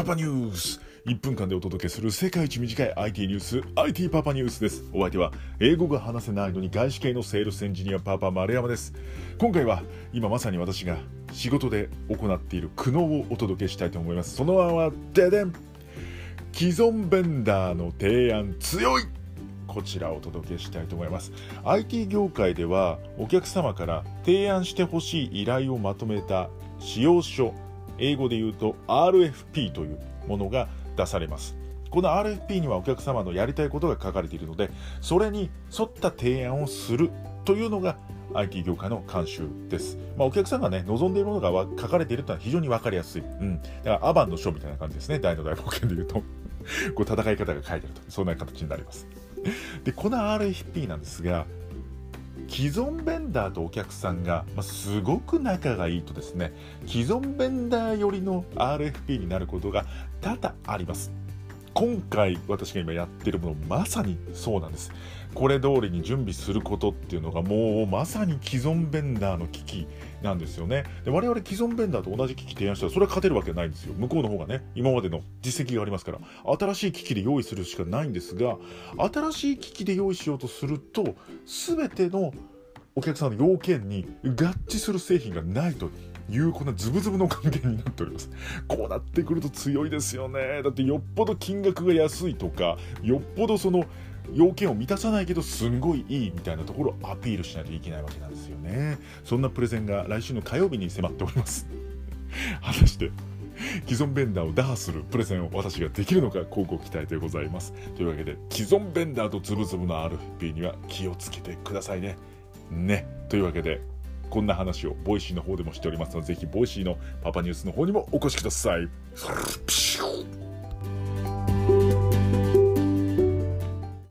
パパニュース。1分間でお届けする世界一短い IT ニュース。IT パパニュースです。お相手は英語が話せないのに外資系のセールスエンジニアパパ丸山です。今回は今まさに私が仕事で行っている苦悩をお届けしたいと思います。その名はデデン既存ベンダーの提案強い。こちらをお届けしたいと思います。IT 業界ではお客様から提案してほしい依頼をまとめた使用書。英語で言うと RFP というものが出されますこの RFP にはお客様のやりたいことが書かれているのでそれに沿った提案をするというのが IT 業界の慣習です。まあ、お客さんがね、望んでいるものが書かれているというのは非常に分かりやすい。うん。だから、アバンの書みたいな感じですね。大の大冒険で言うと。こう、戦い方が書いてあると。そんな形になります。で、この RFP なんですが、既存ベンダーとお客さんが、まあ、すごく仲がいいとですね既存ベンダー寄りの RFP になることが多々あります。今回私が今やってるものまさにそうなんです。これ通りに準備することっていうのがもうまさに既存ベンダーの危機なんですよね。で我々既存ベンダーと同じ機器提案したらそれは勝てるわけないんですよ。向こうの方がね今までの実績がありますから。新しい機器で用意するしかないんですが新しい機器で用意しようとすると全てのお客さんの要件に合致する製品がないと。いうこんなズブズブの関係になっております。こうなってくると強いですよね。だってよっぽど金額が安いとかよっぽどその要件を満たさないけどすんごいいいみたいなところをアピールしないといけないわけなんですよね。そんなプレゼンが来週の火曜日に迫っております。果たして既存ベンダーを打破するプレゼンを私ができるのか広告期待でございます。というわけで既存ベンダーとズブズブの RFP には気をつけてくださいね。ね。というわけでこんな話をボイシーの方でもしておりますのでぜひボイシーのパパニュースの方にもお越しください。